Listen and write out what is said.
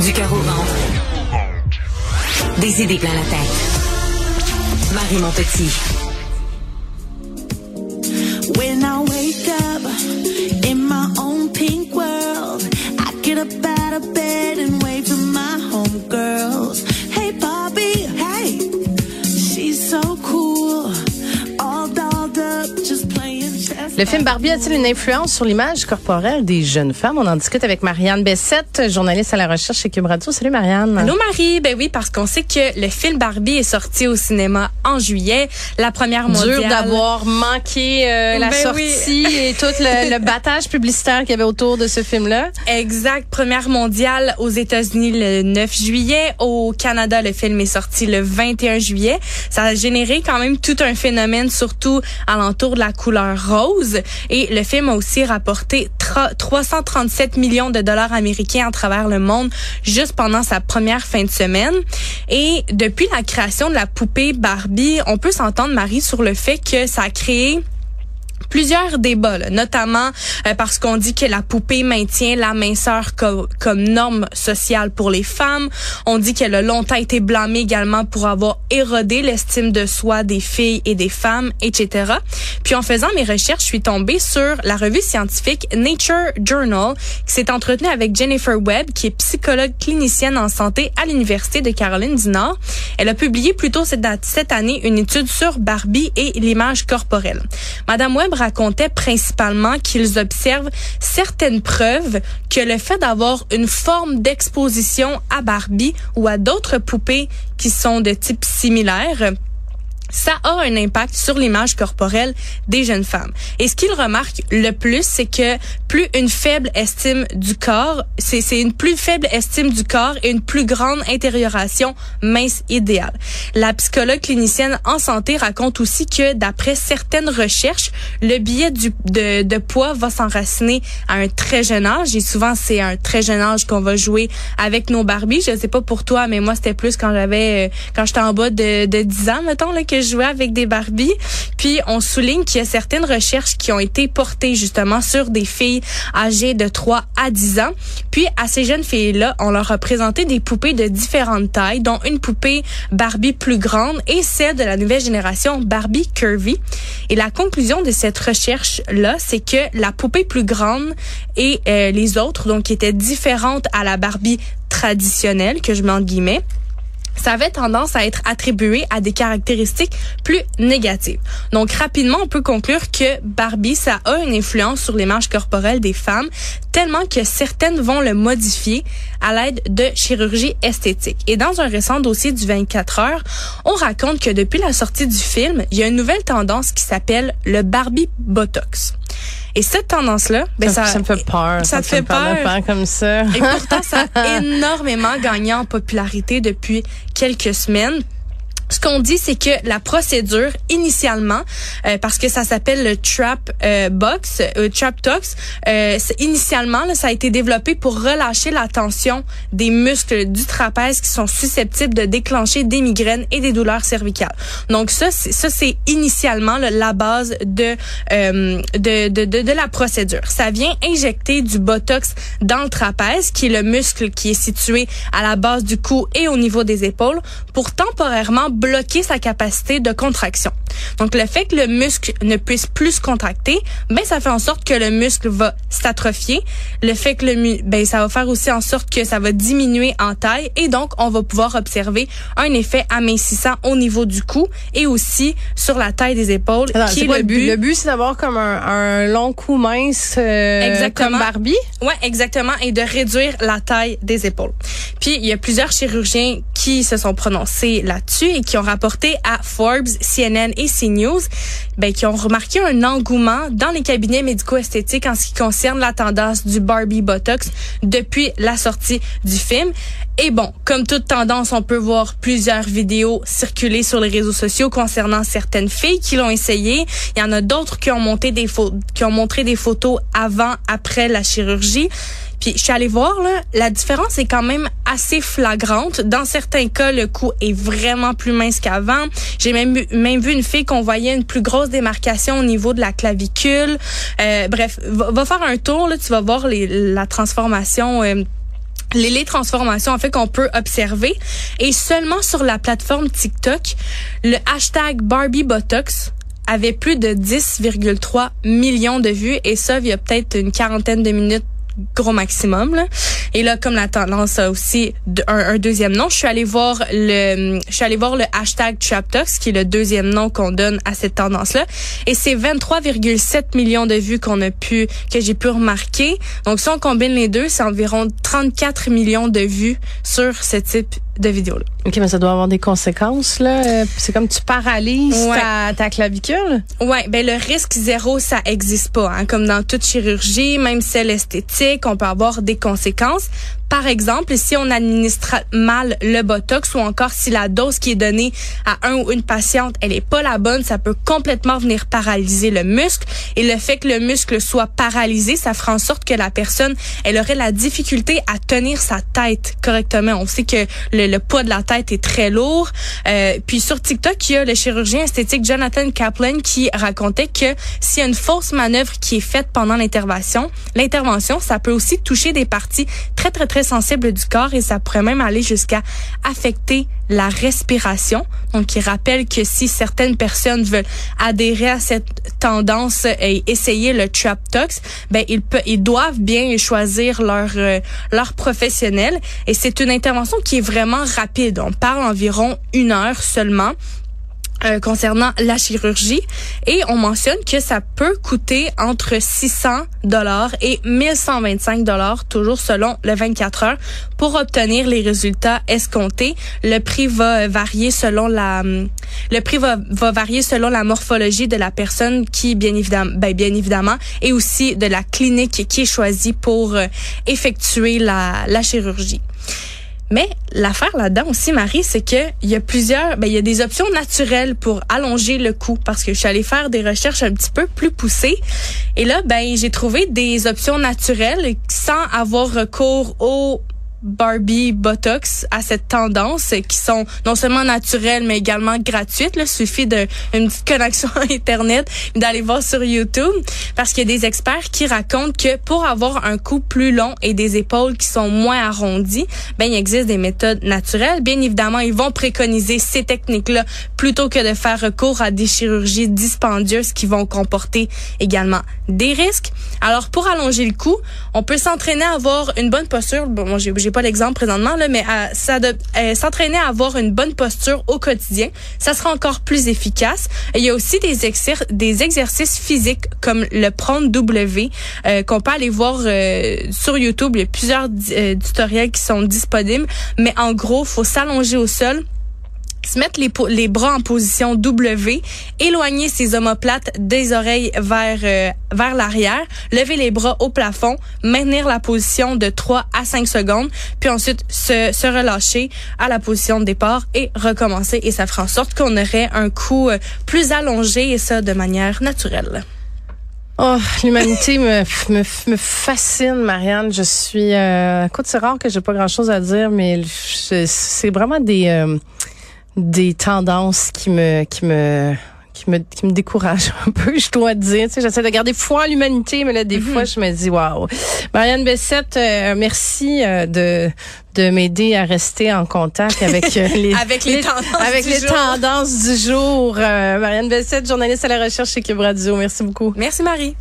Du cœur au ventre. Des idées plein la tête. Marie Montpetit. When I wake up in my own pink world, I get up out of bed and wave to my homegirls. Hey, Le film Barbie a-t-il une influence sur l'image corporelle des jeunes femmes? On en discute avec Marianne Bessette, journaliste à la recherche chez Cube Radio. Salut Marianne. Allô Marie, ben oui parce qu'on sait que le film Barbie est sorti au cinéma en juillet, la première mondiale. Dur d'avoir manqué euh, la Ben sortie et tout le, le battage publicitaire qu'il y avait autour de ce film-là. Exact, première mondiale aux États-Unis le 9 juillet, au Canada le film est sorti le 21 juillet. Ça a généré quand même tout un phénomène surtout alentour de la couleur rose et le film a aussi rapporté tra- 337 millions de dollars américains à travers le monde juste pendant sa première fin de semaine. Et depuis la création de la poupée Barbie, on peut s'entendre Marie sur le fait que ça a créé plusieurs débats, notamment euh, parce qu'on dit que la poupée maintient la minceur co- comme norme sociale pour les femmes. On dit qu'elle a longtemps été blâmée également pour avoir érodé l'estime de soi des filles et des femmes, etc. Puis en faisant mes recherches, je suis tombée sur la revue scientifique Nature Journal qui s'est entretenue avec Jennifer Webb, qui est psychologue clinicienne en santé à l'Université de Caroline du Nord. Elle a publié plus tôt cette, cette année une étude sur Barbie et l'image corporelle. Madame Webb racontait principalement qu'ils observent certaines preuves que le fait d'avoir une forme d'exposition à Barbie ou à d'autres poupées qui sont de type similaire ça a un impact sur l'image corporelle des jeunes femmes. Et ce qu'il remarque le plus, c'est que plus une faible estime du corps, c'est une plus faible estime du corps et une plus grande intérioration mince idéale. La psychologue clinicienne en santé raconte aussi que d'après certaines recherches, le biais du, de, de poids va s'enraciner à un très jeune âge et souvent c'est à un très jeune âge qu'on va jouer avec nos Barbies. Je sais pas pour toi, mais moi c'était plus quand j'avais euh, quand j'étais en bas de, de 10 ans mettons là que je jouais avec des Barbies. Puis on souligne qu'il y a certaines recherches qui ont été portées justement sur des filles âgées de 3 à 10 ans. Puis à ces jeunes filles-là, on leur a présenté des poupées de différentes tailles, dont une poupée Barbie plus grande et celle de la nouvelle génération Barbie Curvy. Et la conclusion de cette recherche-là, c'est que la poupée plus grande et euh, les autres, donc qui étaient différentes à la Barbie traditionnelle, que je mets en guillemets, ça avait tendance à être attribué à des caractéristiques plus négatives. Donc rapidement, on peut conclure que Barbie, ça a une influence sur l'image corporelle des femmes, tellement que certaines vont le modifier à l'aide de chirurgie esthétique. Et dans un récent dossier du 24 heures, on raconte que depuis la sortie du film, il y a une nouvelle tendance qui s'appelle le Barbie Botox. Et cette tendance-là, ben ça, ça me fait peur. Ça, te fait peur. faire comme ça. Et pourtant, ça a énormément gagné en popularité depuis quelques semaines. Ce qu'on dit, c'est que la procédure, initialement, euh, parce que ça s'appelle le Trap euh, Box, euh, Trap Tox, euh, initialement, là, ça a été développé pour relâcher la tension des muscles du trapèze qui sont susceptibles de déclencher des migraines et des douleurs cervicales. Donc ça, c'est, ça c'est initialement là, la base de, euh, de, de, de la procédure. Ça vient injecter du Botox dans le trapèze, qui est le muscle qui est situé à la base du cou et au niveau des épaules, pour temporairement bloquer sa capacité de contraction. Donc le fait que le muscle ne puisse plus se contracter, ben ça fait en sorte que le muscle va s'atrophier. Le fait que le mu- ben ça va faire aussi en sorte que ça va diminuer en taille et donc on va pouvoir observer un effet amincissant au niveau du cou et aussi sur la taille des épaules qui est quoi le but? Le but, c'est d'avoir comme un, un long cou mince euh, Exactement. comme Barbie? Ouais, exactement, et de réduire la taille des épaules. Puis il y a plusieurs chirurgiens qui se sont prononcés là-dessus et qui ont rapporté à Forbes, CNN et CNews, ben qui ont remarqué un engouement dans les cabinets médico-esthétiques en ce qui concerne la tendance du Barbie Botox depuis la sortie du film. Et bon, comme toute tendance, on peut voir plusieurs vidéos circuler sur les réseaux sociaux concernant certaines filles qui l'ont essayé. Il y en a d'autres qui ont monté des photos, qui ont montré des photos avant, après la chirurgie. Puis je suis allée voir là, la différence est quand même assez flagrante. Dans certains cas, le cou est vraiment plus mince qu'avant. J'ai même même vu une fille qu'on voyait une plus grosse démarcation au niveau de la clavicule. Euh, bref, va, va faire un tour là, tu vas voir les, la transformation. euh, les, les transformations en fait qu'on peut observer et seulement sur la plateforme TikTok, le hashtag Barbie Botox avait plus de 10,3 millions de vues et ça il y a peut-être une quarantaine de minutes gros maximum. Là. Et là, comme la tendance a aussi un, deuxième nom, je suis allée voir le, je suis allée voir le hashtag TrapTox, qui est le deuxième nom qu'on donne à cette tendance-là. Et c'est 23,7 millions de vues qu'on a pu, que j'ai pu remarquer. Donc, si on combine les deux, c'est environ 34 millions de vues sur ce type de vidéo-là. OK, mais ça doit avoir des conséquences, là. Euh, c'est comme tu paralyses ta, ta, clavicule? Ouais, ben le risque zéro, ça existe pas. Hein. Comme dans toute chirurgie, même celle esthétique, on peut avoir des conséquences. Par exemple, si on administre mal le botox ou encore si la dose qui est donnée à un ou une patiente, elle est pas la bonne, ça peut complètement venir paralyser le muscle. Et le fait que le muscle soit paralysé, ça fera en sorte que la personne, elle aurait la difficulté à tenir sa tête correctement. On sait que le, poids de la tête est très lourd. Euh, puis sur TikTok, il y a le chirurgien esthétique Jonathan Kaplan qui racontait que s'il y a une fausse manœuvre qui est faite pendant l'intervention, l'intervention, ça peut aussi toucher des parties très très très sensible du corps et ça pourrait même aller jusqu'à affecter la respiration. Donc, il rappelle que si certaines personnes veulent adhérer à cette tendance et essayer le trap tox, ben ils, peuvent, ils doivent bien choisir leur euh, leur professionnel. Et c'est une intervention qui est vraiment rapide. On parle environ une heure seulement. Euh, concernant la chirurgie et on mentionne que ça peut coûter entre 600 dollars et 1125 dollars toujours selon le 24 heures pour obtenir les résultats escomptés. Le prix va varier selon la hum, le prix va, va varier selon la morphologie de la personne qui bien évidemment ben, bien évidemment et aussi de la clinique qui est choisie pour euh, effectuer la la chirurgie. Mais l'affaire là-dedans aussi, Marie, c'est que il y a plusieurs, ben il y a des options naturelles pour allonger le coût parce que je suis allée faire des recherches un petit peu plus poussées. Et là, ben j'ai trouvé des options naturelles sans avoir recours au Barbie Botox à cette tendance qui sont non seulement naturelles mais également gratuites. Il suffit d'une connexion à Internet d'aller voir sur YouTube parce qu'il y a des experts qui racontent que pour avoir un cou plus long et des épaules qui sont moins arrondies, ben il existe des méthodes naturelles. Bien évidemment, ils vont préconiser ces techniques-là plutôt que de faire recours à des chirurgies dispendieuses qui vont comporter également des risques. Alors pour allonger le cou, on peut s'entraîner à avoir une bonne posture. Moi j'ai pas l'exemple présentement, là, mais euh, s'entraîner à avoir une bonne posture au quotidien, ça sera encore plus efficace. il y a aussi des, des exercices physiques comme le prendre W euh, qu'on peut aller voir euh, sur YouTube. Il y a plusieurs tutoriels qui sont disponibles, mais en gros, faut s'allonger au sol mettre les, bras en position W, éloigner ses omoplates des oreilles vers euh, l'arrière, lever les bras au plafond, maintenir la position de 3 à 5 secondes, puis ensuite se, relâcher à la position de départ et recommencer et ça fera en sorte qu'on aurait un coup euh, plus allongé et ça de manière naturelle. Oh, l'humanité me, fascine, Marianne. Je suis... Euh, écoute, c'est rare que j'ai pas grand-chose à dire, mais c'est vraiment des... Euh, des tendances qui me qui me qui me qui me découragent un peu, je dois dire. Tu sais, j'essaie de garder foi en l'humanité, mais là des mhm. fois je me dis waouh. Marianne Bessette, euh, merci euh, de de m'aider à rester en contact avec euh, les avec les, tendances avec du les jour. tendances du jour. Marianne Bessette, journaliste à la recherche chez Cube Radio. Merci beaucoup. Merci Marie.